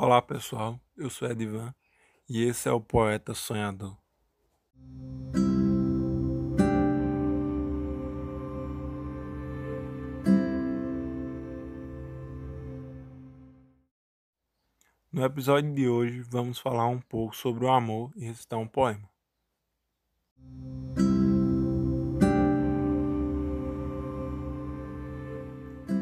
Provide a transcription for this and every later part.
Olá pessoal, eu sou Edivan e esse é o Poeta Sonhador. No episódio de hoje vamos falar um pouco sobre o amor e recitar um poema.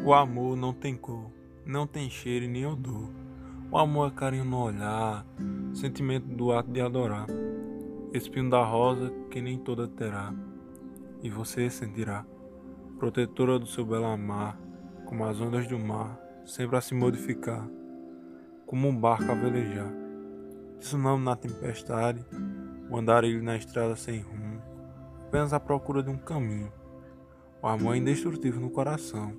O amor não tem cor, não tem cheiro e nem odor o amor é carinho no olhar, sentimento do ato de adorar. Espinho da rosa que nem toda terá, e você sentirá, protetora do seu belo amar, como as ondas do mar, sempre a se modificar, como um barco a velejar. Tsunami na tempestade, o andarilho na estrada sem rumo, apenas à procura de um caminho. O amor é indestrutível no coração.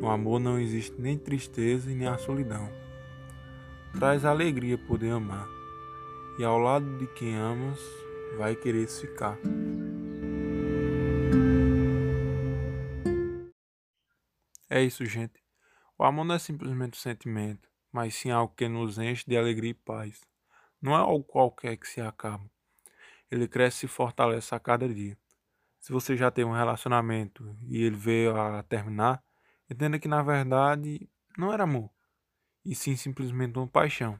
No amor não existe nem tristeza e nem a solidão. Traz alegria poder amar, e ao lado de quem amas, vai querer ficar. É isso, gente. O amor não é simplesmente um sentimento, mas sim algo que nos enche de alegria e paz. Não é algo qualquer que se acaba. Ele cresce e fortalece a cada dia. Se você já tem um relacionamento e ele veio a terminar, entenda que na verdade não era amor e sim simplesmente uma paixão.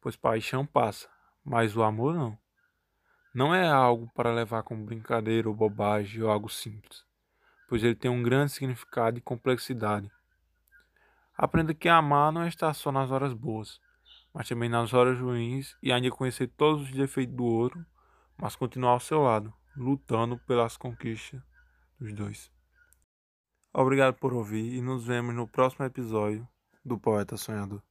Pois paixão passa, mas o amor não. Não é algo para levar como brincadeira ou bobagem ou algo simples, pois ele tem um grande significado e complexidade. Aprenda que amar não é estar só nas horas boas, mas também nas horas ruins e ainda conhecer todos os defeitos do outro, mas continuar ao seu lado, lutando pelas conquistas dos dois. Obrigado por ouvir e nos vemos no próximo episódio do Poeta Sonhador.